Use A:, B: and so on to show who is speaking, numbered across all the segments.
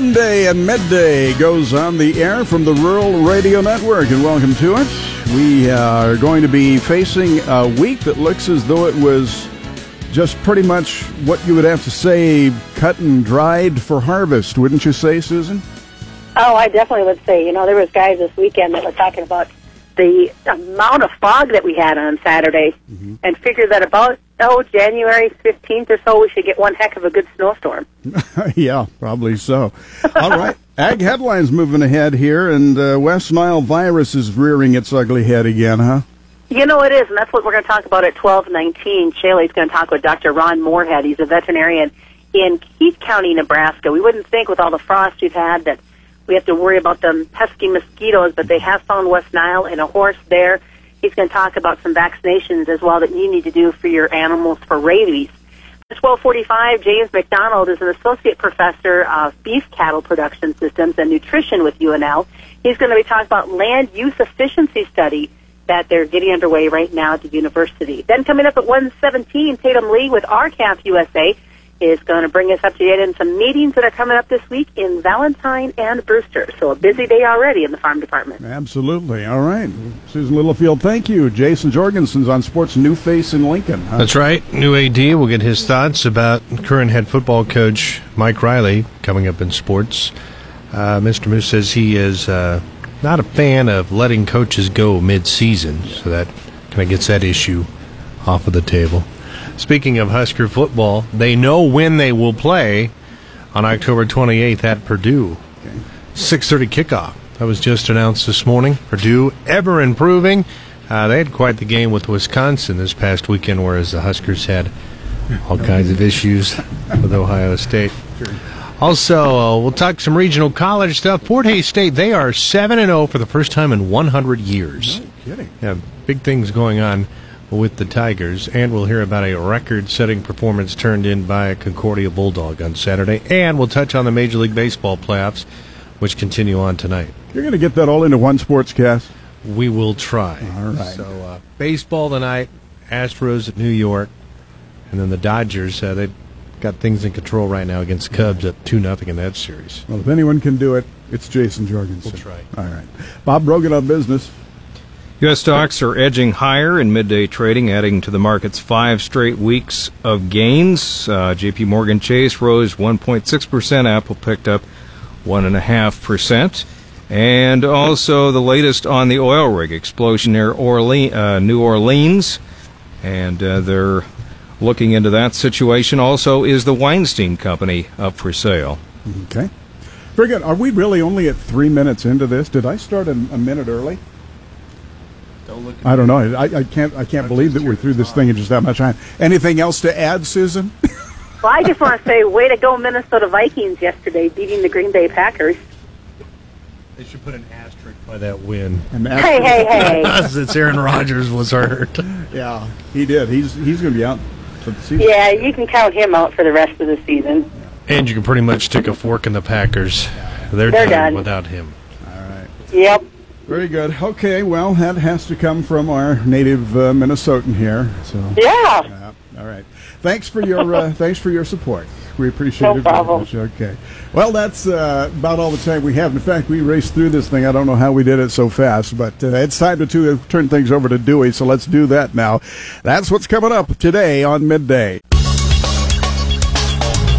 A: Monday and midday goes on the air from the Rural Radio Network, and welcome to it. We are going to be facing a week that looks as though it was just pretty much what you would have to say cut and dried for harvest, wouldn't you say, Susan?
B: Oh, I definitely would say. You know, there was guys this weekend that were talking about the amount of fog that we had on Saturday, mm-hmm. and figured that about oh January fifteenth or so, we should get one heck of a good snowstorm.
A: yeah, probably so. All right, ag headlines moving ahead here, and uh, West Nile virus is rearing its ugly head again, huh?
B: You know it is, and that's what we're going to talk about at twelve nineteen. Shaylee's going to talk with Dr. Ron Moorhead. He's a veterinarian in Keith County, Nebraska. We wouldn't think with all the frost we've had that we have to worry about the pesky mosquitoes, but they have found West Nile and a horse there. He's going to talk about some vaccinations as well that you need to do for your animals for rabies. At 1245, James MacDonald is an associate professor of beef cattle production systems and nutrition with UNL. He's going to be talking about land use efficiency study that they're getting underway right now at the university. Then coming up at 117, Tatum Lee with R-CALF USA is going to bring us up to date on some meetings that are coming up this week in Valentine and Brewster. So a busy day already in the farm department.
A: Absolutely. All right. Susan Littlefield, thank you. Jason Jorgensen's on Sports New Face in Lincoln.
C: Huh? That's right. New AD will get his thoughts about current head football coach Mike Riley coming up in sports. Uh, Mr. Moos says he is uh, not a fan of letting coaches go mid-season, so that kind of gets that issue off of the table. Speaking of Husker football, they know when they will play on October 28th at Purdue. 6:30 kickoff. That was just announced this morning. Purdue ever improving. Uh, they had quite the game with Wisconsin this past weekend, whereas the Huskers had all kinds of issues with Ohio State. Also, uh, we'll talk some regional college stuff. Fort Hays State, they are 7 and 0 for the first time in 100 years.
A: No kidding.
C: Yeah, big things going on with the Tigers, and we'll hear about a record-setting performance turned in by a Concordia Bulldog on Saturday, and we'll touch on the Major League Baseball playoffs, which continue on tonight.
A: You're going to get that all into one sportscast.
C: We will try.
A: All right.
C: So, uh, baseball tonight, Astros at New York, and then the Dodgers. Uh, they've got things in control right now against Cubs at two nothing in that series.
A: Well, if anyone can do it, it's Jason Jorgensen.
C: That's right.
A: All right. Bob Brogan on business.
D: U.S. stocks are edging higher in midday trading, adding to the market's five straight weeks of gains. Uh, J.P. Morgan Chase rose 1.6%. Apple picked up 1.5%. And also the latest on the oil rig explosion near Orleans, uh, New Orleans. And uh, they're looking into that situation. Also, is the Weinstein Company up for sale?
A: Okay. Very good. Are we really only at three minutes into this? Did I start a, a minute early? I don't know. I, I can't. I can't believe that we're through this thing in just that much time. Anything else to add, Susan?
B: well, I just want to say, way to go, Minnesota Vikings yesterday, beating the Green Bay Packers.
C: They should put an asterisk by that win.
B: Hey, hey, hey!
C: Since Aaron Rodgers was hurt.
A: Yeah, he did. He's he's going to be out for the season.
B: Yeah, you can count him out for the rest of the season.
C: And you can pretty much stick a fork in the Packers. They're,
B: They're
C: done,
B: done
C: without him.
A: All right.
B: Yep.
A: Very good. Okay, well, that has to come from our native uh, Minnesotan here. So
B: yeah.
A: all right. Thanks for your uh, thanks for your support. We appreciate
B: no
A: it
B: problem.
A: very much. Okay. Well, that's uh, about all the time we have. In fact, we raced through this thing. I don't know how we did it so fast, but uh, it's time to, to turn things over to Dewey. So let's do that now. That's what's coming up today on midday.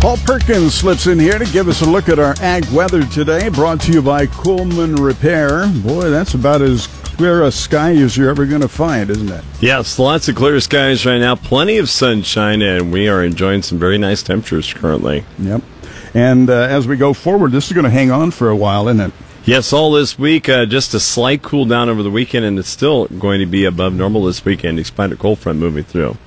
A: Paul Perkins slips in here to give us a look at our ag weather today, brought to you by Coleman Repair. Boy, that's about as clear a sky as you're ever going to find, isn't it?
E: Yes, lots of clear skies right now, plenty of sunshine, and we are enjoying some very nice temperatures currently.
A: Yep. And uh, as we go forward, this is going to hang on for a while, isn't it?
E: Yes, all this week, uh, just a slight cool down over the weekend, and it's still going to be above normal this weekend, despite a cold front moving through.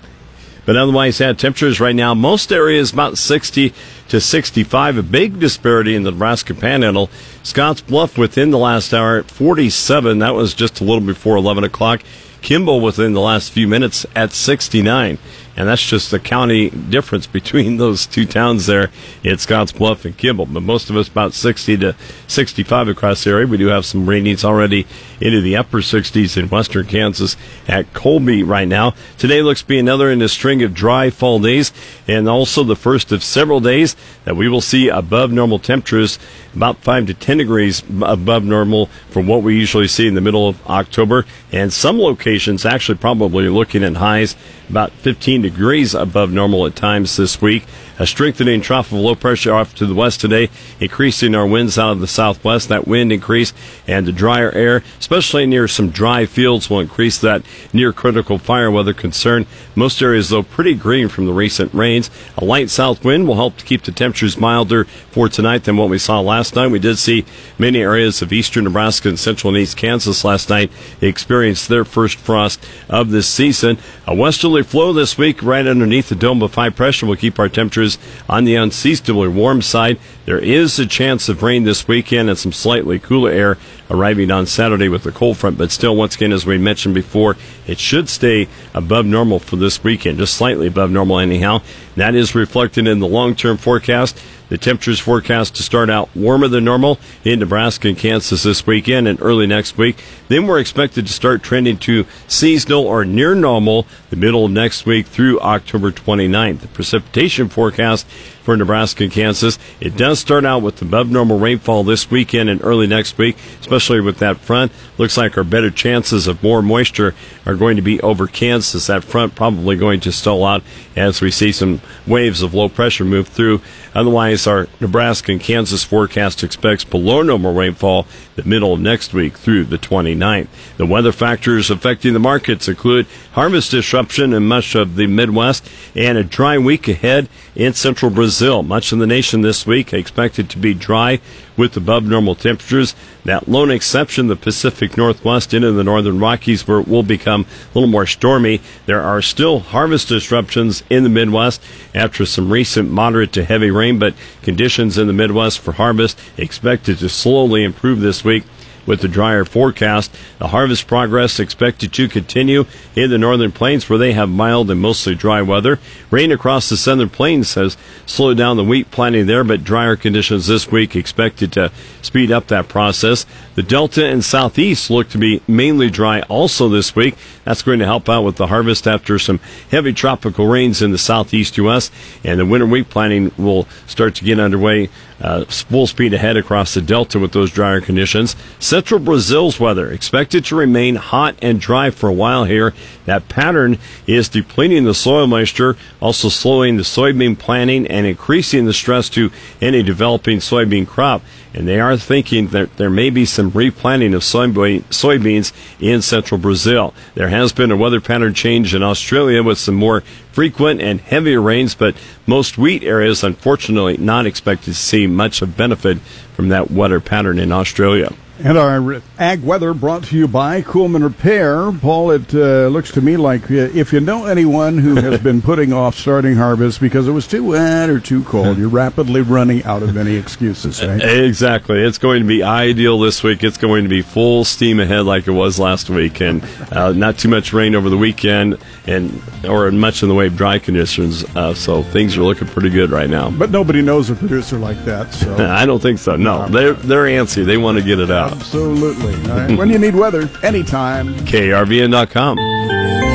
E: But otherwise, yeah, temperatures right now, most areas about 60 to 65. A big disparity in the Nebraska Panhandle. Scotts Bluff within the last hour, 47. That was just a little before 11 o'clock. Kimball within the last few minutes at 69. And that's just the county difference between those two towns there in Scotts Bluff and Kimball. But most of us about 60 to 65 across the area. We do have some readings already into the upper 60s in western Kansas at Colby right now. Today looks to be another in a string of dry fall days and also the first of several days that we will see above normal temperatures about 5 to 10 degrees above normal from what we usually see in the middle of October. And some locations actually probably looking at highs about 15 degrees above normal at times this week. A strengthening trough of low pressure off to the west today, increasing our winds out of the southwest. That wind increase and the drier air, especially near some dry fields, will increase that near critical fire weather concern. Most areas, though, pretty green from the recent rains. A light south wind will help to keep the temperatures milder for tonight than what we saw last night. We did see many areas of eastern Nebraska and central and east Kansas last night experience their first frost of this season. A westerly flow this week right underneath the dome of high pressure will keep our temperatures on the unseasonably warm side. There is a chance of rain this weekend and some slightly cooler air arriving on Saturday with the cold front, but still, once again, as we mentioned before, it should stay above normal for this weekend, just slightly above normal anyhow. That is reflected in the long term forecast. The temperatures forecast to start out warmer than normal in Nebraska and Kansas this weekend and early next week. Then we're expected to start trending to seasonal or near normal the middle of next week through October 29th. The precipitation forecast for Nebraska and Kansas. It does start out with above normal rainfall this weekend and early next week, especially with that front. Looks like our better chances of more moisture are going to be over Kansas. That front probably going to stall out as we see some waves of low pressure move through. Otherwise, our Nebraska and Kansas forecast expects below normal rainfall the middle of next week through the 29th. The weather factors affecting the markets include harvest disruption in much of the Midwest and a dry week ahead in central Brazil. Much of the nation this week expected to be dry with above normal temperatures. That lone exception, the Pacific Northwest into the northern Rockies, where it will become a little more stormy. There are still harvest disruptions in the Midwest after some recent moderate to heavy rain, but conditions in the Midwest for harvest expected to slowly improve this week with the drier forecast. The harvest progress expected to continue in the northern plains where they have mild and mostly dry weather. Rain across the southern plains has slowed down the wheat planting there, but drier conditions this week expected to speed up that process. The Delta and Southeast look to be mainly dry also this week. That's going to help out with the harvest after some heavy tropical rains in the southeast U.S. And the winter wheat planting will start to get underway uh, full speed ahead across the Delta with those drier conditions. Central Brazil's weather expected to remain hot and dry for a while here. That pattern is depleting the soil moisture, also slowing the soybean planting and increasing the stress to any developing soybean crop. And they are thinking that there may be some replanting of soybeans in central Brazil. There has been a weather pattern change in Australia with some more frequent and heavier rains, but most wheat areas, unfortunately, not expected to see much of benefit from that weather pattern in Australia.
A: And our ag weather brought to you by Coolman Repair. Paul, it uh, looks to me like uh, if you know anyone who has been putting off starting harvest because it was too wet or too cold, you're rapidly running out of any excuses, right?
E: Exactly. It's going to be ideal this week. It's going to be full steam ahead like it was last week, and uh, not too much rain over the weekend, and or much in the way of dry conditions. Uh, so things are looking pretty good right now.
A: But nobody knows a producer like that. So
E: I don't think so. No, they're they're antsy. They want to get it out.
A: Absolutely. when you need weather, anytime.
E: KRVN.com.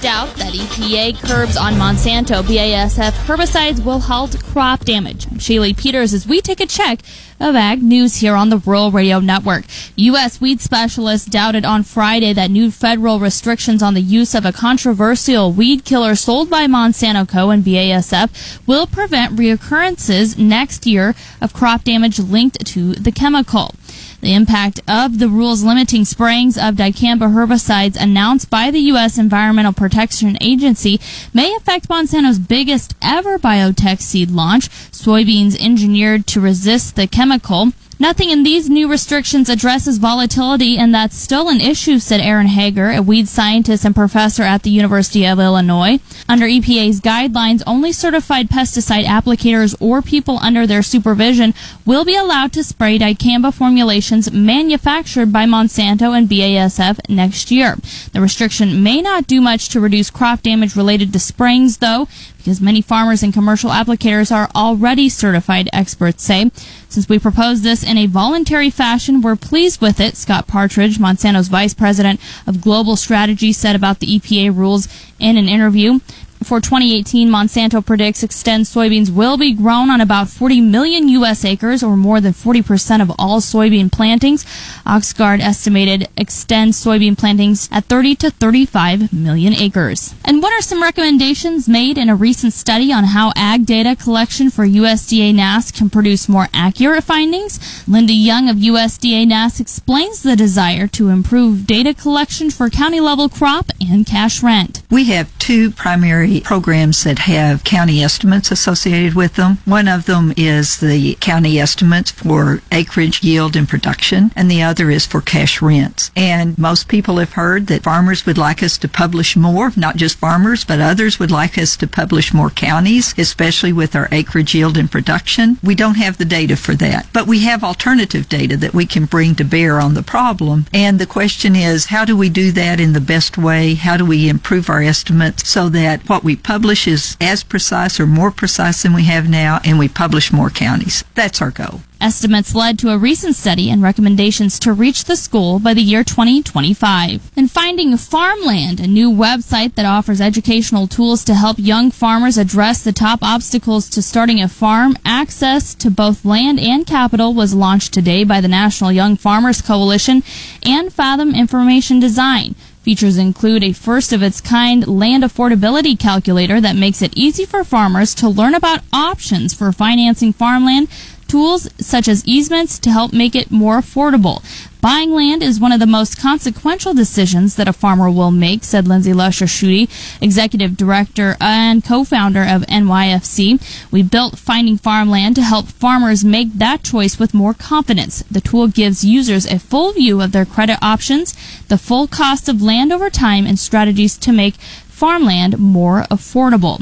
F: doubt that EPA curbs on Monsanto BASF herbicides will halt crop damage. I'm Shaylee Peters as we take a check of Ag News here on the Rural Radio Network. U.S. weed specialists doubted on Friday that new federal restrictions on the use of a controversial weed killer sold by Monsanto Co. and BASF will prevent reoccurrences next year of crop damage linked to the chemical. The impact of the rules limiting sprayings of dicamba herbicides announced by the U.S. Environmental Protection Agency may affect Monsanto's biggest ever biotech seed launch. Soybeans engineered to resist the chemical Nothing in these new restrictions addresses volatility, and that's still an issue, said Aaron Hager, a weed scientist and professor at the University of Illinois. Under EPA's guidelines, only certified pesticide applicators or people under their supervision will be allowed to spray dicamba formulations manufactured by Monsanto and BASF next year. The restriction may not do much to reduce crop damage related to sprayings, though, because many farmers and commercial applicators are already certified, experts say. Since we proposed this in a voluntary fashion, we're pleased with it, Scott Partridge, Monsanto's vice president of global strategy, said about the EPA rules in an interview. For 2018, Monsanto predicts Xtend soybeans will be grown on about 40 million U.S. acres, or more than 40% of all soybean plantings. Oxgard estimated Xtend soybean plantings at 30 to 35 million acres. And what are some recommendations made in a recent study on how ag data collection for USDA NASS can produce more accurate findings? Linda Young of USDA NASS explains the desire to improve data collection for county level crop and cash rent.
G: We have two primary programs that have county estimates associated with them. One of them is the county estimates for acreage yield and production, and the other is for cash rents. And most people have heard that farmers would like us to publish more, not just farmers, but others would like us to publish more counties, especially with our acreage yield and production. We don't have the data for that, but we have alternative data that we can bring to bear on the problem. And the question is, how do we do that in the best way? How do we improve our estimates so that what we publish is as precise or more precise than we have now, and we publish more counties. That's our goal.
F: Estimates led to a recent study and recommendations to reach the goal by the year 2025. And Finding Farmland, a new website that offers educational tools to help young farmers address the top obstacles to starting a farm. Access to both land and capital was launched today by the National Young Farmers Coalition and Fathom Information Design. Features include a first of its kind land affordability calculator that makes it easy for farmers to learn about options for financing farmland, tools such as easements to help make it more affordable. Buying land is one of the most consequential decisions that a farmer will make, said Lindsey Lusher Shute, executive director and co-founder of NYFC. We built Finding Farmland to help farmers make that choice with more confidence. The tool gives users a full view of their credit options, the full cost of land over time, and strategies to make farmland more affordable.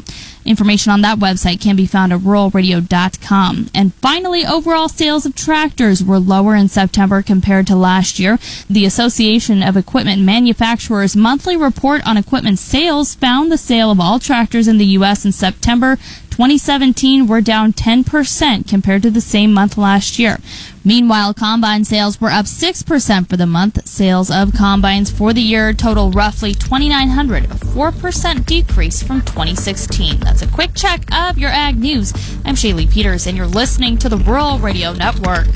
F: Information on that website can be found at ruralradio.com. And finally, overall sales of tractors were lower in September compared to last year. The Association of Equipment Manufacturers monthly report on equipment sales found the sale of all tractors in the U.S. in September 2017 were down 10% compared to the same month last year. Meanwhile, combine sales were up 6% for the month. Sales of combines for the year total roughly 2,900, a 4% decrease from 2016. That's a quick check of your ag news. I'm Shaylee Peters, and you're listening to the Rural Radio Network.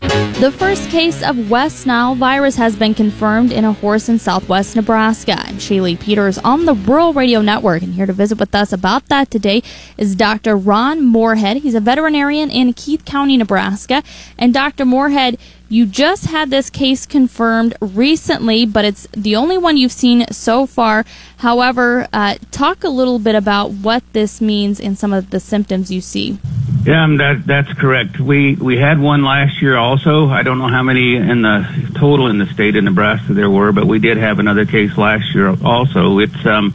F: The first case of West Nile virus has been confirmed in a horse in southwest Nebraska. Shaylee Peters on the Rural Radio Network, and here to visit with us about that today is Dr. Ron Moorhead. He's a veterinarian in Keith County, Nebraska. And Dr. Moorhead, you just had this case confirmed recently, but it's the only one you've seen so far. However, uh, talk a little bit about what this means and some of the symptoms you see.
H: Yeah, that that's correct. We we had one last year also. I don't know how many in the total in the state of Nebraska there were, but we did have another case last year also. It's um,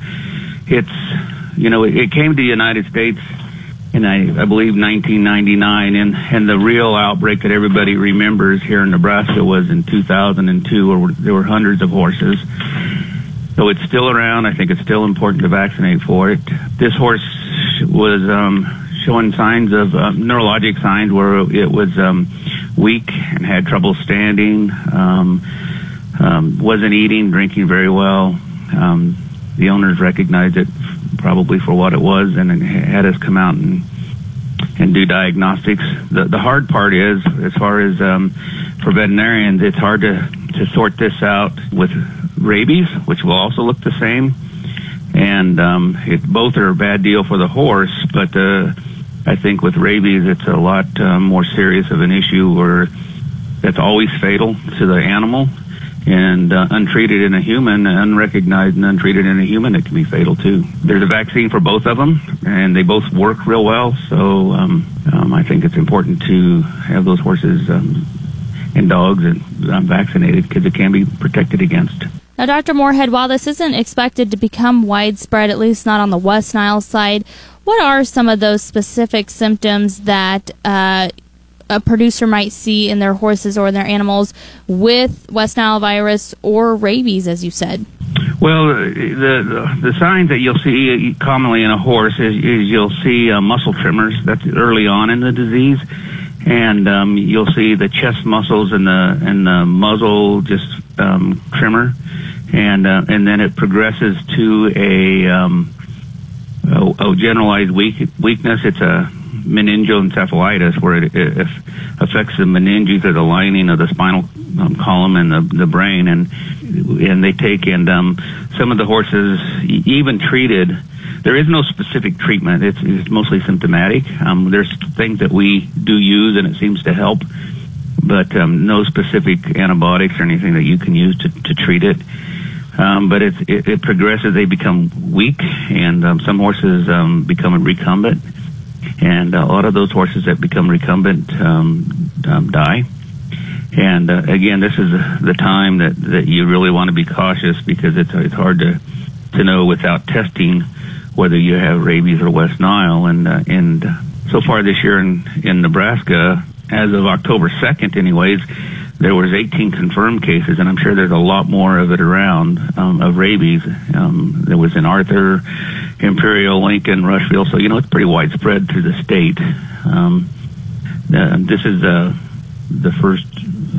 H: it's you know it, it came to the United States in I, I believe 1999, and and the real outbreak that everybody remembers here in Nebraska was in 2002, where there were hundreds of horses. So it's still around. I think it's still important to vaccinate for it. This horse was um, showing signs of uh, neurologic signs where it was um, weak and had trouble standing, um, um, wasn't eating, drinking very well. Um, the owners recognized it probably for what it was and had us come out and and do diagnostics. The the hard part is, as far as um, for veterinarians, it's hard to to sort this out with rabies, which will also look the same. And um, it, both are a bad deal for the horse, but uh, I think with rabies, it's a lot uh, more serious of an issue where that's always fatal to the animal. and uh, untreated in a human, unrecognized and untreated in a human, it can be fatal too. There's a vaccine for both of them, and they both work real well. So um, um, I think it's important to have those horses um, and dogs and um, vaccinated because it can be protected against.
F: Now, Dr. Moorhead, while this isn't expected to become widespread, at least not on the West Nile side, what are some of those specific symptoms that uh, a producer might see in their horses or their animals with West Nile virus or rabies, as you said?
H: Well, the the, the signs that you'll see commonly in a horse is, is you'll see uh, muscle tremors. That's early on in the disease, and um, you'll see the chest muscles and the and the muzzle just um, tremor, and uh, and then it progresses to a, um, a, a generalized weak, weakness. It's a meningoencephalitis where it, it affects the meninges or the lining of the spinal um, column and the, the brain and and they take and um, some of the horses even treated there is no specific treatment. It's, it's mostly symptomatic. Um, there's things that we do use and it seems to help but um, no specific antibiotics or anything that you can use to, to treat it um, but it, it progresses they become weak and um, some horses um, become recumbent and a lot of those horses that become recumbent um, um, die. And uh, again, this is the time that, that you really want to be cautious because it's it's hard to to know without testing whether you have rabies or West Nile. And uh, and so far this year in in Nebraska, as of October second, anyways, there was 18 confirmed cases, and I'm sure there's a lot more of it around um, of rabies. Um, there was in Arthur, Imperial, Lincoln, Rushville, so you know it's pretty widespread through the state. Um, this is uh, the first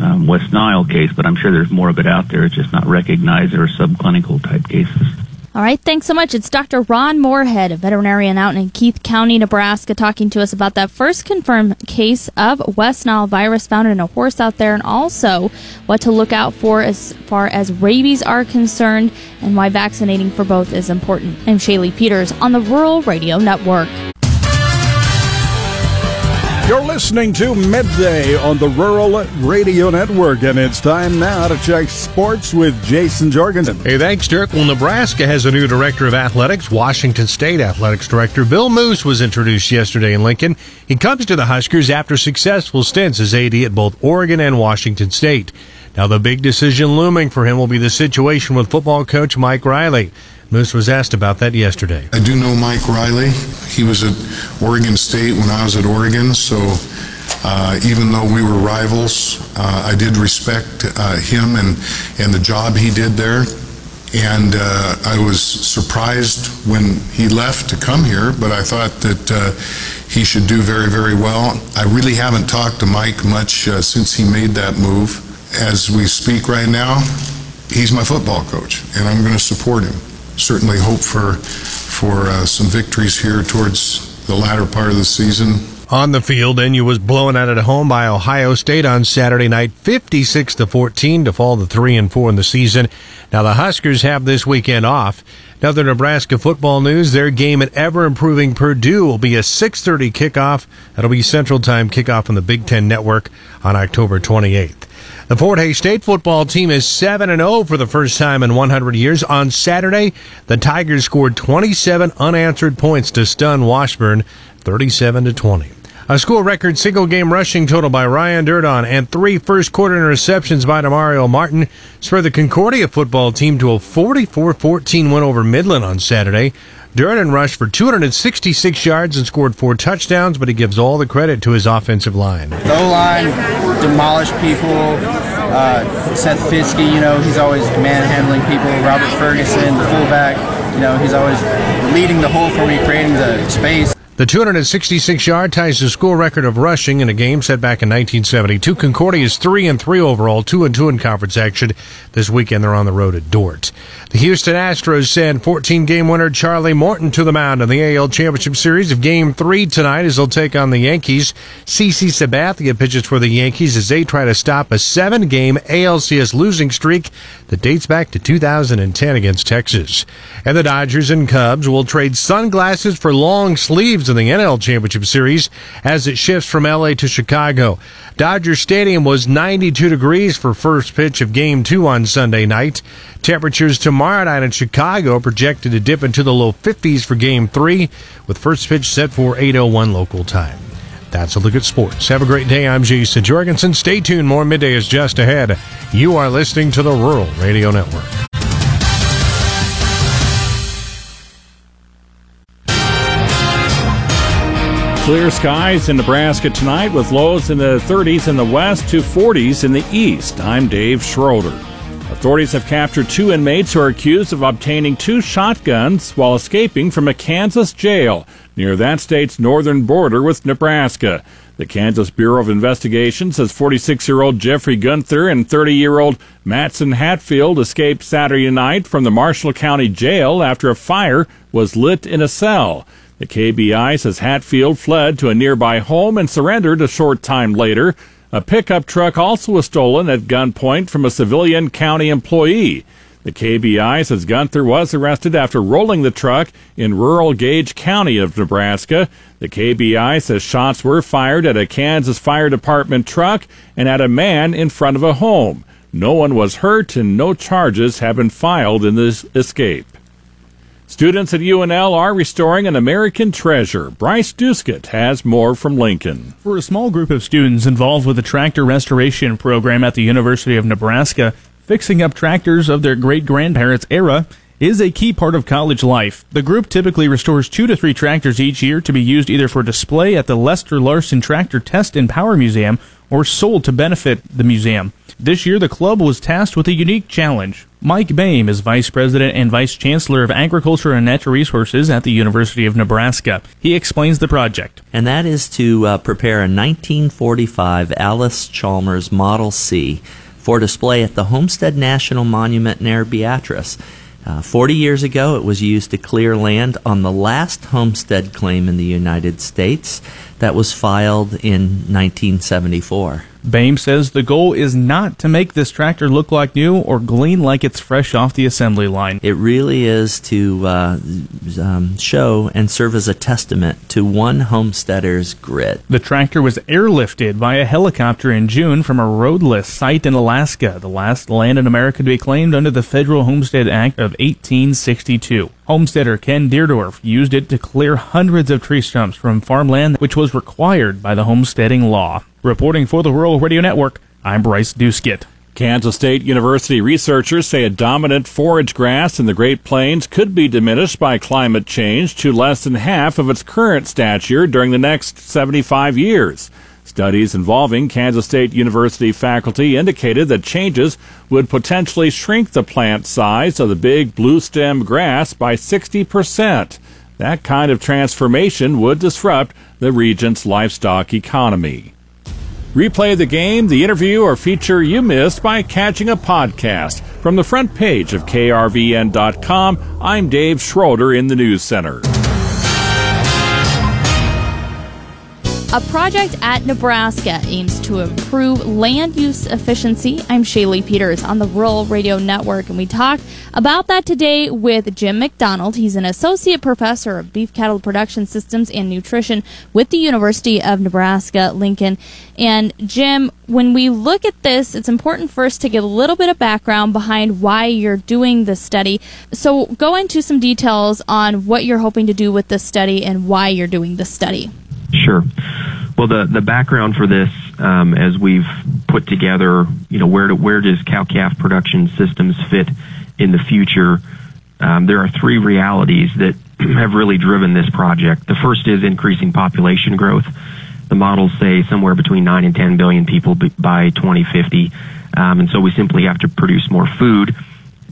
H: um, West Nile case, but I'm sure there's more of it out there. It's just not recognized or subclinical type cases.
F: All right, thanks so much. It's Dr. Ron Moorhead, a veterinarian out in Keith County, Nebraska, talking to us about that first confirmed case of West Nile virus found in a horse out there and also what to look out for as far as rabies are concerned and why vaccinating for both is important. I'm Shaylee Peters on the Rural Radio Network.
A: You're listening to Midday on the Rural Radio Network, and it's time now to check sports with Jason Jorgensen.
C: Hey, thanks, Dirk. Well, Nebraska has a new director of athletics. Washington State athletics director Bill Moos was introduced yesterday in Lincoln. He comes to the Huskers after successful stints as AD at both Oregon and Washington State. Now, the big decision looming for him will be the situation with football coach Mike Riley. Moos was asked about that yesterday.
I: I do know Mike Riley. He was at Oregon State when I was at Oregon, so uh, even though we were rivals, uh, I did respect uh, him and, and the job he did there. And uh, I was surprised when he left to come here, but I thought that uh, he should do very, very well. I really haven't talked to Mike much uh, since he made that move. As we speak right now, he's my football coach, and I'm going to support him certainly hope for for uh, some victories here towards the latter part of the season.
C: On the field, NU was blown out at home by Ohio State on Saturday night, 56 to 14 to fall to 3 and 4 in the season. Now the Huskers have this weekend off. Another Nebraska football news, their game at ever improving Purdue will be a 6:30 kickoff. That'll be Central Time kickoff on the Big 10 network on October 28th. The Fort Hays State football team is 7 and 0 for the first time in 100 years. On Saturday, the Tigers scored 27 unanswered points to stun Washburn 37 to 20. A school record single game rushing total by Ryan Durdon and three first quarter interceptions by Demario Martin spurred the Concordia football team to a 44 14 win over Midland on Saturday. Durden rushed for 266 yards and scored four touchdowns, but he gives all the credit to his offensive line.
J: The O-line demolished people. Uh, Seth Fiske, you know, he's always manhandling people. Robert Ferguson, the fullback, you know, he's always leading the hole for me, creating the space.
C: The 266 yard ties the school record of rushing in a game set back in 1972. Concordia is 3 and 3 overall, 2 and 2 in conference action. This weekend they're on the road at Dordt. The Houston Astros send 14 game winner Charlie Morton to the mound in the AL Championship Series of Game 3 tonight as they'll take on the Yankees. CC Sabathia pitches for the Yankees as they try to stop a seven game ALCS losing streak that dates back to 2010 against Texas. And the Dodgers and Cubs will trade sunglasses for long sleeves In the NL Championship Series as it shifts from LA to Chicago. Dodger Stadium was 92 degrees for first pitch of game two on Sunday night. Temperatures tomorrow night in Chicago projected to dip into the low 50s for game three with first pitch set for 801 local time. That's a look at sports. Have a great day. I'm Jason Jorgensen. Stay tuned. More midday is just ahead. You are listening to the Rural Radio Network.
K: Clear skies in Nebraska tonight with lows in the 30s in the west to 40s in the east. I'm Dave Schroeder. Authorities have captured two inmates who are accused of obtaining two shotguns while escaping from a Kansas jail near that state's northern border with Nebraska. The Kansas Bureau of Investigation says 46 year old Jeffrey Gunther and 30 year old Matson Hatfield escaped Saturday night from the Marshall County Jail after a fire was lit in a cell. The KBI says Hatfield fled to a nearby home and surrendered a short time later. A pickup truck also was stolen at gunpoint from a civilian county employee. The KBI says Gunther was arrested after rolling the truck in rural Gage County of Nebraska. The KBI says shots were fired at a Kansas Fire Department truck and at a man in front of a home. No one was hurt and no charges have been filed in this escape. Students at UNL are restoring an American treasure. Bryce Duskett has more from Lincoln.
L: For a small group of students involved with the tractor restoration program at the University of Nebraska, fixing up tractors of their great grandparents' era is a key part of college life. The group typically restores two to three tractors each year to be used either for display at the Lester Larsen Tractor Test and Power Museum or sold to benefit the museum. This year, the club was tasked with a unique challenge. Mike Boehm is Vice President and Vice Chancellor of Agriculture and Natural Resources at the University of Nebraska. He explains the project.
M: And that is to uh, prepare a 1945 Allis-Chalmers Model C for display at the Homestead National Monument near Beatrice. Uh, 40 years ago, it was used to clear land on the last homestead claim in the United States that was filed in 1974.
L: Boehm says the goal is not to make this tractor look like new or glean like it's fresh off the assembly line.
M: It really is to uh, um, show and serve as a testament to one homesteader's grit.
L: The tractor was airlifted via helicopter in June from a roadless site in Alaska, the last land in America to be claimed under the Federal Homestead Act of 1862. Homesteader Ken Deardorff used it to clear hundreds of tree stumps from farmland which was required by the homesteading law. Reporting for the Rural Radio Network, I'm Bryce Duskett.
K: Kansas State University researchers say a dominant forage grass in the Great Plains could be diminished by climate change to less than half of its current stature during the next 75 years. Studies involving Kansas State University faculty indicated that changes would potentially shrink the plant size of the big blue stem grass by 60%. That kind of transformation would disrupt the region's livestock economy. Replay the game, the interview, or feature you missed by catching a podcast. From the front page of KRVN.com, I'm Dave Schroeder in the News Center.
F: A project at Nebraska aims to improve land use efficiency. I'm Shaylee Peters on the Rural Radio Network, and we talked about that today with Jim MacDonald. He's an associate professor of beef cattle production systems and nutrition with the University of Nebraska Lincoln. And Jim, when we look at this, it's important first to get a little bit of background behind why you're doing this study. So, go into some details on what you're hoping to do with this study and why you're doing this study.
N: Sure. Well, the the background for this, um, as we've put together, you know, where where does cow calf production systems fit in the future? Um, there are three realities that have really driven this project. The first is increasing population growth. The models say somewhere between nine and ten billion people by 2050, um, and so we simply have to produce more food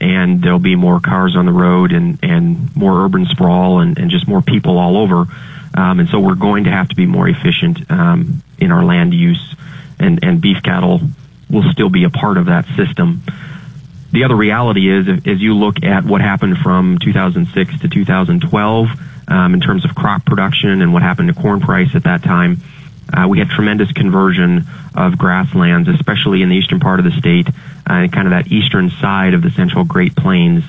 N: and there'll be more cars on the road and, and more urban sprawl and, and just more people all over. Um, and so we're going to have to be more efficient um, in our land use, and, and beef cattle will still be a part of that system. The other reality is, as you look at what happened from 2006 to 2012 um, in terms of crop production and what happened to corn price at that time, uh, we had tremendous conversion of grasslands, especially in the eastern part of the state, uh, and kind of that eastern side of the central Great Plains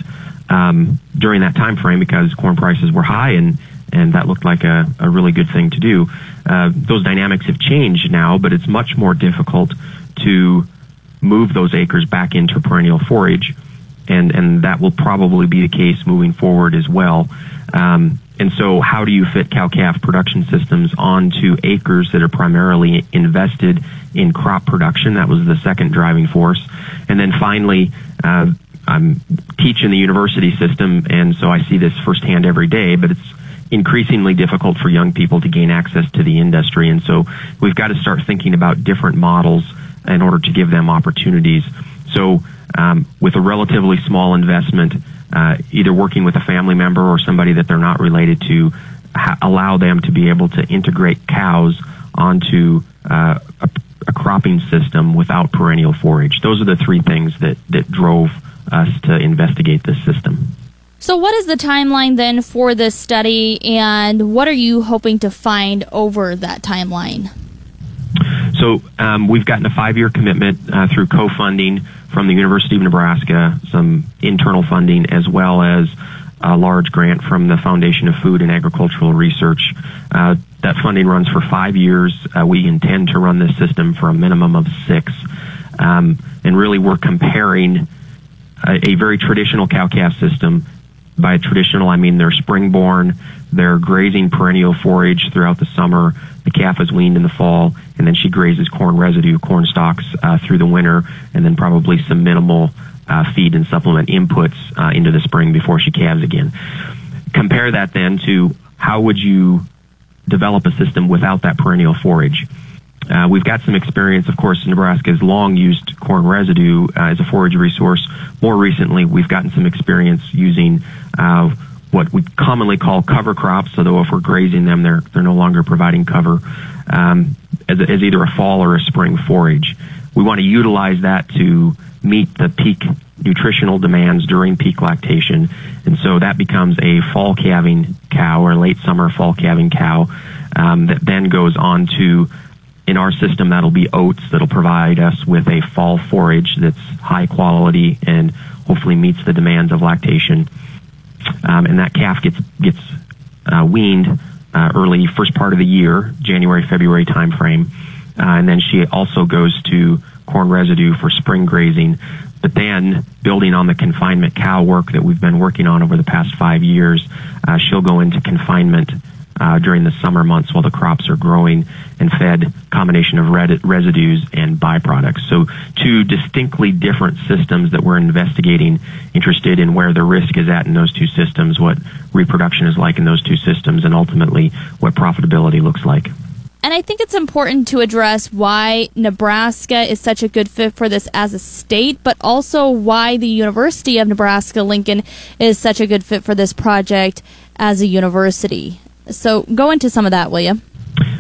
N: um, during that time frame because corn prices were high and and that looked like a, a really good thing to do. Uh, those dynamics have changed now, but it's much more difficult to move those acres back into perennial forage, and and that will probably be the case moving forward as well. Um, and so, how do you fit cow calf production systems onto acres that are primarily invested in crop production? That was the second driving force. And then finally, uh, I'm teaching the university system, and so I see this firsthand every day, but it's increasingly difficult for young people to gain access to the industry. And so, we've got to start thinking about different models in order to give them opportunities. So, um, with a relatively small investment, uh, either working with a family member or somebody that they're not related to, ha- allow them to be able to integrate cows onto uh, a, a, cropping system without perennial forage. Those are the three things that, that drove us to investigate this system.
F: So, what is the timeline then for this study, and what are you hoping to find over that timeline?
N: So, um, we've gotten a five year commitment uh, through co funding from the University of Nebraska, some internal funding, as well as a large grant from the Foundation of Food and Agricultural Research. Uh, that funding runs for five years. Uh, we intend to run this system for a minimum of six. Um, and really, we're comparing a, a very traditional cow calf system. By traditional, I mean they're spring-born, they're grazing perennial forage throughout the summer. The calf is weaned in the fall, and then she grazes corn residue, corn stalks uh, through the winter, and then probably some minimal uh, feed and supplement inputs uh, into the spring before she calves again. Compare that then to how would you develop a system without that perennial forage? Uh, we've got some experience, of course. Nebraska has long used corn residue uh, as a forage resource. More recently, we've gotten some experience using uh, what we commonly call cover crops. Although if we're grazing them, they're they're no longer providing cover um, as, as either a fall or a spring forage. We want to utilize that to meet the peak nutritional demands during peak lactation, and so that becomes a fall calving cow or late summer fall calving cow um, that then goes on to in our system, that'll be oats that'll provide us with a fall forage that's high quality and hopefully meets the demands of lactation. Um, and that calf gets gets uh, weaned uh, early first part of the year, January February timeframe, uh, and then she also goes to corn residue for spring grazing. But then, building on the confinement cow work that we've been working on over the past five years, uh, she'll go into confinement uh, during the summer months while the crops are growing and fed combination of red- residues and byproducts. So two distinctly different systems that we're investigating, interested in where the risk is at in those two systems, what reproduction is like in those two systems, and ultimately what profitability looks like.
F: And I think it's important to address why Nebraska is such a good fit for this as a state, but also why the University of Nebraska Lincoln is such a good fit for this project as a university. So go into some of that, will you?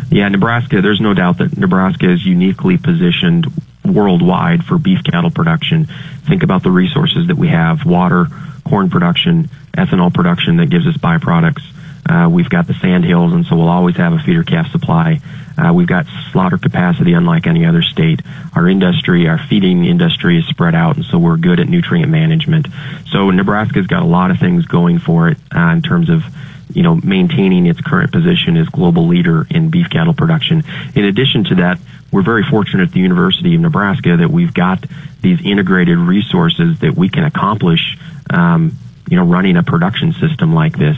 N: Yeah, Nebraska, there's no doubt that Nebraska is uniquely positioned worldwide for beef cattle production. Think about the resources that we have water, corn production, ethanol production that gives us byproducts. Uh, we've got the sand hills, and so we'll always have a feeder calf supply. Uh, we've got slaughter capacity unlike any other state. Our industry, our feeding industry is spread out, and so we're good at nutrient management. So Nebraska's got a lot of things going for it uh, in terms of you know, maintaining its current position as global leader in beef cattle production. In addition to that, we're very fortunate at the University of Nebraska that we've got these integrated resources that we can accomplish, um, you know, running a production system like this.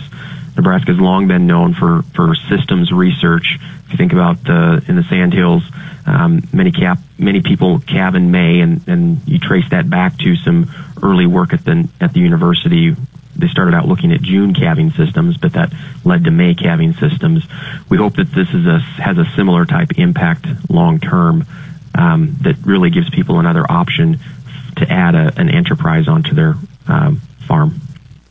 N: Nebraska has long been known for, for systems research. If you think about uh, in the Sandhills, um, many cap many people calve in May, and, and you trace that back to some early work at the at the university they started out looking at June calving systems, but that led to May calving systems. We hope that this is a, has a similar type impact long term um, that really gives people another option to add a, an enterprise onto their um, farm.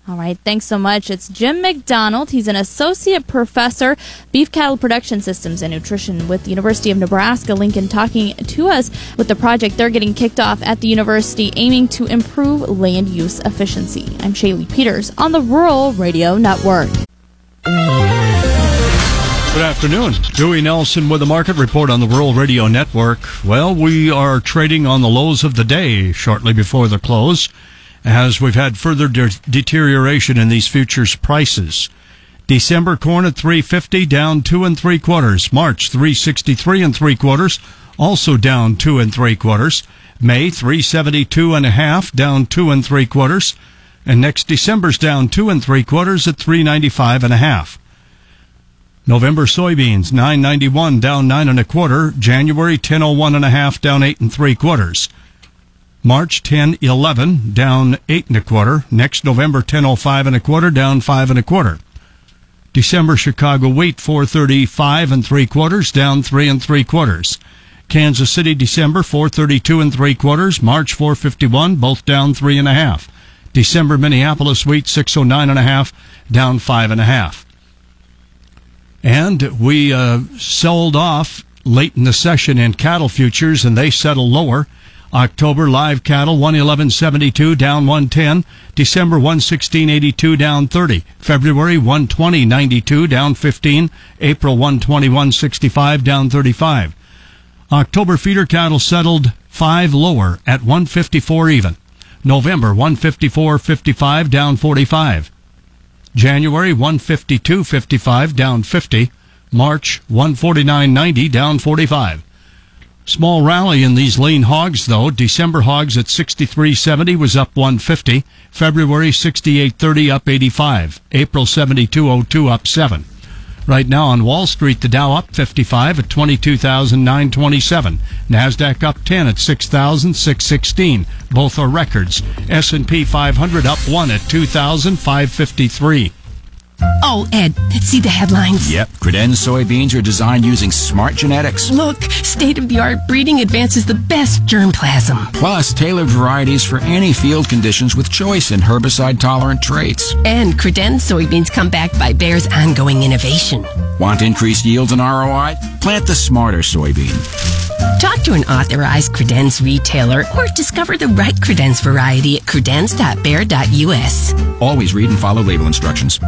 F: All right, thanks so much. It's Jim MacDonald. He's an associate professor, beef cattle production systems and nutrition with the University of Nebraska Lincoln, talking to us with the project they're getting kicked off at the university aiming to improve land use efficiency. I'm Shaylee Peters on the Rural Radio Network.
O: Good afternoon. Dewey Nelson with the market report on the Rural Radio Network. Well, we are trading on the lows of the day shortly before the close as we've had further de- deterioration in these futures prices. December corn at 350 down two and three quarters. March 363 and three quarters, also down two and three quarters. May 372 and a half down two and three quarters. And next December's down two and three quarters at 395 and a half. November soybeans 991 down nine and a quarter. January 1001 and a half down eight and three quarters. March 1011 down eight and a quarter. Next November 1005 and a quarter down five and a quarter. December Chicago wheat 435 and three quarters down three and three quarters. Kansas City December 432 and three quarters. March 451 both down three and a half. December Minneapolis wheat 609 and a half down five and a half. And a half. And we uh, sold off late in the session in cattle futures and they settled lower. October live cattle 111.72 down 110. December 116.82 down 30. February 120.92 down 15. April 121.65 down 35. October feeder cattle settled 5 lower at 154 even. November 154.55 down 45. January 152.55 down 50. March 149.90 down 45. Small rally in these lean hogs though. December hogs at 63.70 was up 150. February 68.30 up 85. April 72.02 up 7. Right now on Wall Street, the Dow up 55 at 22,927. Nasdaq up 10 at 6,616. Both are records. S&P 500 up 1 at 2,553.
P: Oh, Ed, see the headlines?
Q: Yep, Credenz soybeans are designed using smart genetics.
P: Look, state of the art breeding advances the best germplasm.
Q: Plus, tailored varieties for any field conditions with choice in herbicide tolerant traits.
P: And Credenz soybeans come backed by Bayer's ongoing innovation.
Q: Want increased yields and ROI? Plant the smarter soybean.
P: Talk to an authorized Credenz retailer or discover the right Credenz variety at credenz.bayer.us.
Q: Always read and follow label instructions.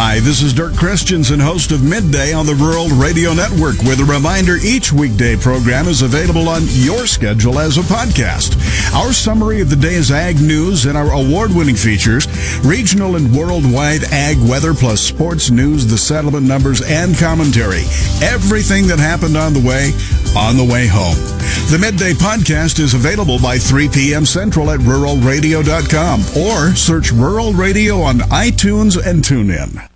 A: Hi, this is Dirk Christensen, host of Midday on the Rural Radio Network, with a reminder each weekday program is available on your schedule as a podcast. Our summary of the day's ag news and our award winning features, regional and worldwide ag weather plus sports news, the settlement numbers, and commentary. Everything that happened on the way, on the way home. The Midday Podcast is available by 3 p.m. Central at ruralradio.com or search Rural Radio on iTunes and TuneIn.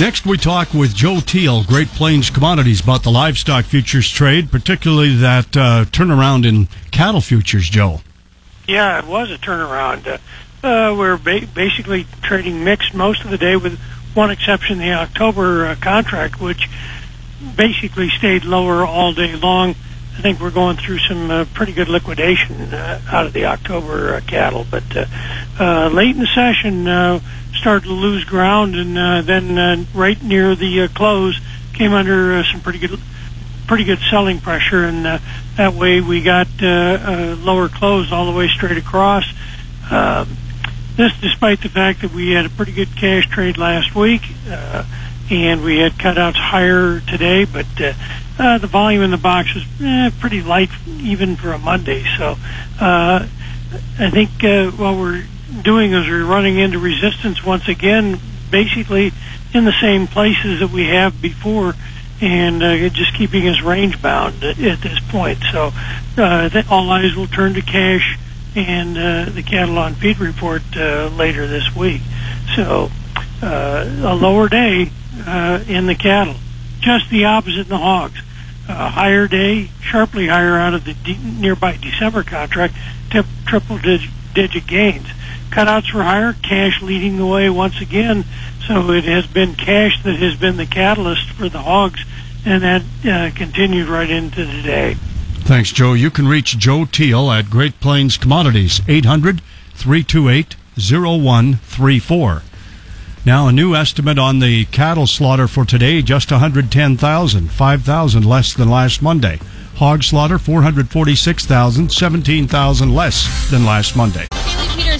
O: Next, we talk with Joe Teal, Great Plains Commodities, about the livestock futures trade, particularly that uh, turnaround in cattle futures, Joe.
R: Yeah, it was a turnaround. Uh, uh, we're ba- basically trading mixed most of the day, with one exception, the October uh, contract, which basically stayed lower all day long. I think we're going through some uh, pretty good liquidation uh, out of the October uh, cattle, but uh, uh, late in the session uh, started to lose ground, and uh, then uh, right near the uh, close came under uh, some pretty good, pretty good selling pressure, and uh, that way we got uh, uh, lower close all the way straight across. Uh, this, despite the fact that we had a pretty good cash trade last week. Uh, and we had cutouts higher today, but uh, uh, the volume in the box was eh, pretty light even for a Monday. So uh, I think uh, what we're doing is we're running into resistance once again, basically in the same places that we have before, and uh, just keeping us range bound at, this point. So uh, th- all eyes will turn to cash and uh, the cattle on feed report uh, later this week. So uh, a lower day uh, in the cattle. Just the opposite in the hogs. Uh, higher day, sharply higher out of the de- nearby December contract, triple digit, digit gains. Cutouts were higher, cash leading the way once again. So it has been cash that has been the catalyst for the hogs, and that uh, continued right into today.
O: Thanks, Joe. You can reach Joe Teal at Great Plains Commodities, 800 328 0134. Now, a new estimate on the cattle slaughter for today, just 110,000, 5,000 less than last Monday. Hog slaughter, 446,000, 17,000 less than last Monday.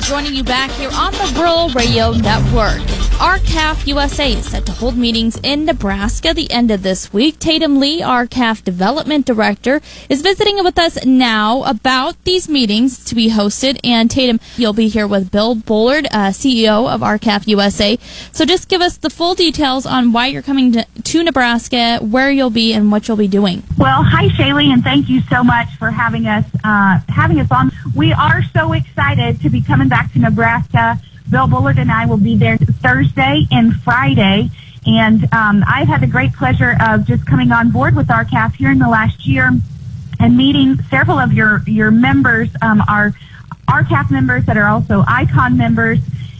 F: Joining you back here on the Rural Radio Network. R-CALF USA is set to hold meetings in Nebraska the end of this week. Tatum Lee, R-CALF Development Director, is visiting with us now about these meetings to be hosted. And Tatum, you'll be here with Bill Bullard, uh, CEO of R-CALF USA. So just give us the full details on why you're coming to, to Nebraska, where you'll be, and what you'll be doing.
S: Well, hi Shaylee, and thank you so much for having us uh, having us on. We are so excited to be coming back to Nebraska. Bill Bullard and I will be there Thursday and Friday. And um, I've had the great pleasure of just coming on board with R-CALF here in the last year and meeting several of your, your members, um, our R-CALF members that are also ICON members.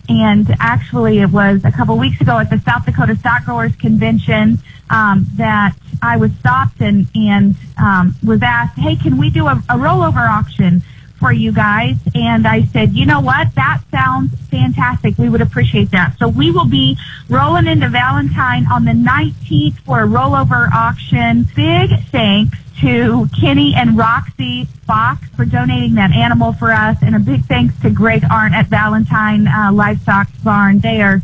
S: And actually, it was a couple weeks ago at the South Dakota Stock Growers Convention um, that I was stopped and, and um, was asked, hey, can we do a, a rollover auction? For you guys. And I said, you know what? That sounds fantastic. We would appreciate that. So we will be rolling into Valentine on the 19th for a rollover auction. Big thanks to Kenny and Roxy Fox for donating that animal for us. And a big thanks to Greg Arndt at Valentine uh, Livestock Barn. They are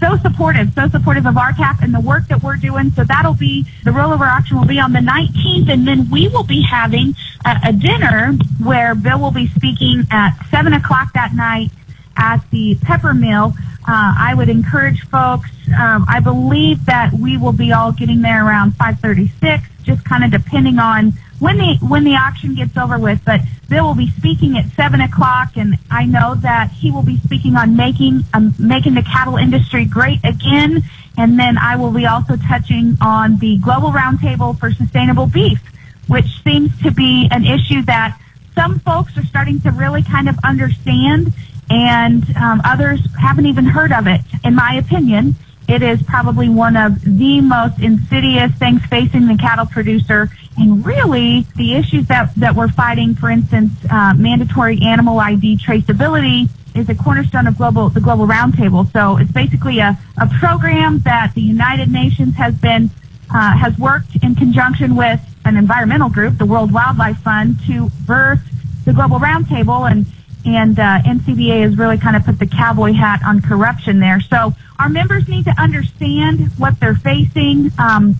S: so supportive, so supportive of R-CALF and the work that we're doing. So that'll be the rollover auction will be on the 19th, and then we will be having a, a dinner where Bill will be speaking at seven o'clock that night at the Pepper Mill. Uh, I would encourage folks. Um, I believe that we will be all getting there around 5:36, just kind of depending on when the when the auction gets over with. But Bill will be speaking at seven o'clock, and I know that he will be speaking on making um, making the cattle industry great again. And then I will be also touching on the global roundtable for sustainable beef, which seems to be an issue that some folks are starting to really kind of understand, and um, others haven't even heard of it. In my opinion, it is probably one of the most insidious things facing the cattle producer. And really, the issues that, that we're fighting, for instance, uh, mandatory animal ID traceability, is a cornerstone of global the global roundtable. So it's basically a, a program that the United Nations has been uh, has worked in conjunction with an environmental group, the World Wildlife Fund, to birth the global roundtable and and uh, NCBA has really kind of put the cowboy hat on corruption there. So our members need to understand what they're facing, um,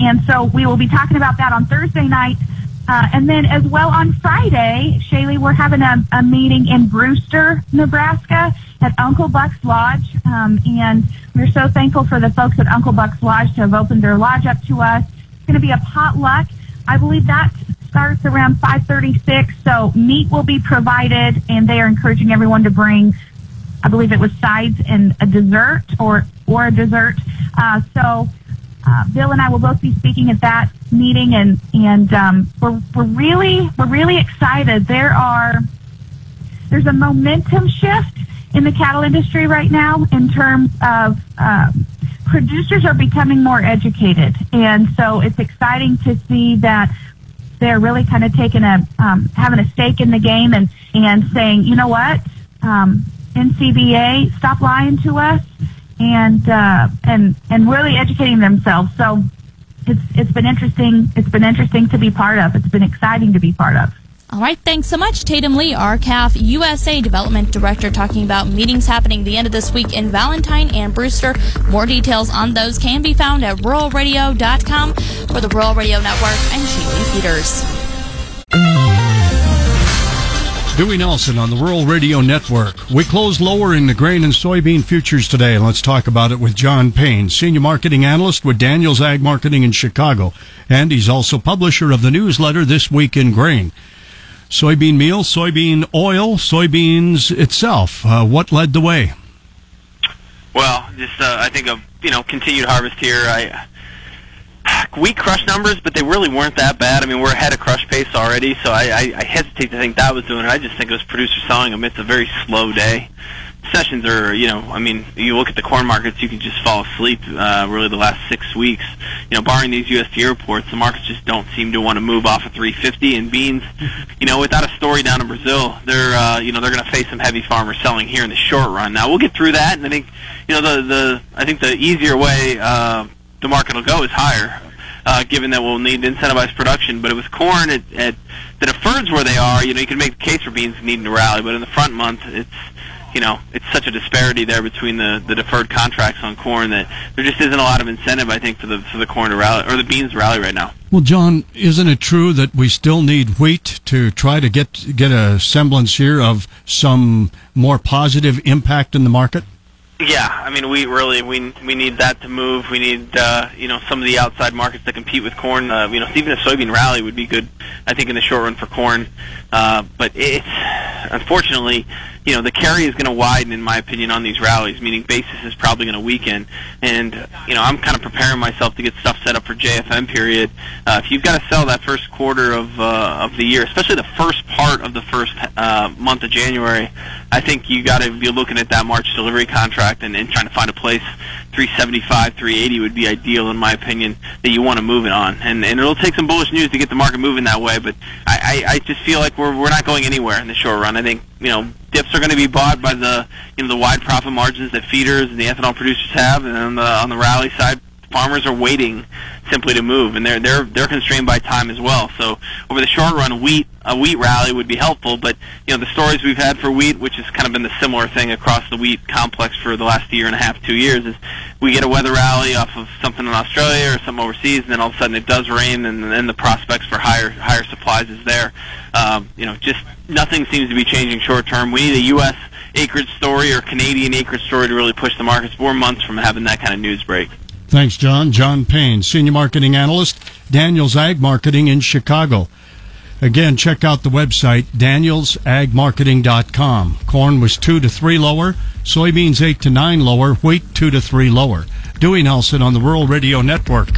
S: and so we will be talking about that on Thursday night. Uh, and then as well on Friday, Shaylee, we're having a, a meeting in Brewster, Nebraska at Uncle Buck's Lodge. Um, and we're so thankful for the folks at Uncle Buck's Lodge to have opened their lodge up to us. It's going to be a potluck. I believe that starts around 536. So meat will be provided and they are encouraging everyone to bring, I believe it was sides and a dessert or, or a dessert. Uh, so, uh, Bill and I will both be speaking at that meeting, and and um, we're we're really we're really excited. There are there's a momentum shift in the cattle industry right now in terms of um, producers are becoming more educated, and so it's exciting to see that they're really kind of taking a um, having a stake in the game and and saying, you know what, um, NCBA, stop lying to us and uh, and and really educating themselves. So it's it's been interesting. It's been interesting to be part of. It's been exciting to be part of.
F: All right, thanks so much, Tatum Lee, R-CALF USA Development Director, talking about meetings happening the end of this week in Valentine and Brewster. More details on those can be found at ruralradio.com. For the Rural Radio Network, I'm Shaylee Peters.
O: Dewey Nelson on the Rural Radio Network. We closed lower in the grain and soybean futures today. Let's talk about it with John Payne, Senior Marketing Analyst with Daniels Ag Marketing in Chicago. And he's also publisher of the newsletter This Week in Grain. Soybean meal, soybean oil, soybeans itself. Uh, what led the way?
T: Well, just uh, I think a you know continued harvest here. I weak crush numbers, but they really weren't that bad. I mean, we're ahead of crush pace already, so I, I, I hesitate to think that was doing it. I just think it was producers selling them. It's a very slow day. Sessions are, you know, I mean, you look at the corn markets, you can just fall asleep. Uh, really, the last six weeks, you know, barring these USDA reports, the markets just don't seem to want to move off of 350. And beans, you know, without a story down in Brazil, they're, uh, you know, they're going to face some heavy farmers selling here in the short run. Now we'll get through that, and I think, you know, the the I think the easier way. Uh, the market will go is higher. Uh, given that we'll need incentivized production. But it was corn at, at the deferreds where they are. You know, you can make the case for beans needing to rally, but in the front month, it's you know, it's such a disparity there between the, the deferred contracts on corn that there just isn't a lot of incentive, I think, for the for the corn to rally or the beans to rally right now.
O: Well, John, isn't it true that we still need wheat to try to get get a semblance here of some more positive impact in the market?
T: Yeah, I mean, we really we we need that to move. We need uh, you know some of the outside markets to compete with corn. Uh, you know, even a soybean rally would be good, I think, in the short run for corn. Uh, but it's unfortunately you know, the carry is going to widen, in my opinion, on these rallies, meaning basis is probably going to weaken. And, you know, I'm kind of preparing myself to get stuff set up for JFM period. Uh, if you've got to sell that first quarter of, uh, of the year, especially the first part of the first uh, month of January, I think you got to be looking at that March delivery contract and, and trying to find a place. 375, 380 would be ideal, in my opinion, that you want to move it on. And, and it'll take some bullish news to get the market moving that way, but I, I, I just feel like we're, we're not going anywhere in the short run. I think, you know, dips are going to be bought by the you know the wide profit margins that feeders and the ethanol producers have, and on the on the rally side, farmers are waiting simply to move, and they're they're they're constrained by time as well. So over the short run, wheat a wheat rally would be helpful, but you know the stories we've had for wheat, which has kind of been the similar thing across the wheat complex for the last year and a half, two years, is we get a weather rally off of something in Australia or something overseas, and then all of a sudden it does rain, and then the prospects for higher higher supplies is there. Um, you know, just nothing seems to be changing short term. We need a U.S. acreage story or Canadian acreage story to really push the markets. Four months from having that kind of news break.
O: Thanks, John. John Payne, Senior Marketing Analyst, Daniels Ag Marketing in Chicago. Again, check out the website, danielsagmarketing.com. Corn was 2 to 3 lower, soybeans 8 to 9 lower, wheat 2 to 3 lower. Dewey Nelson on the Rural Radio Network.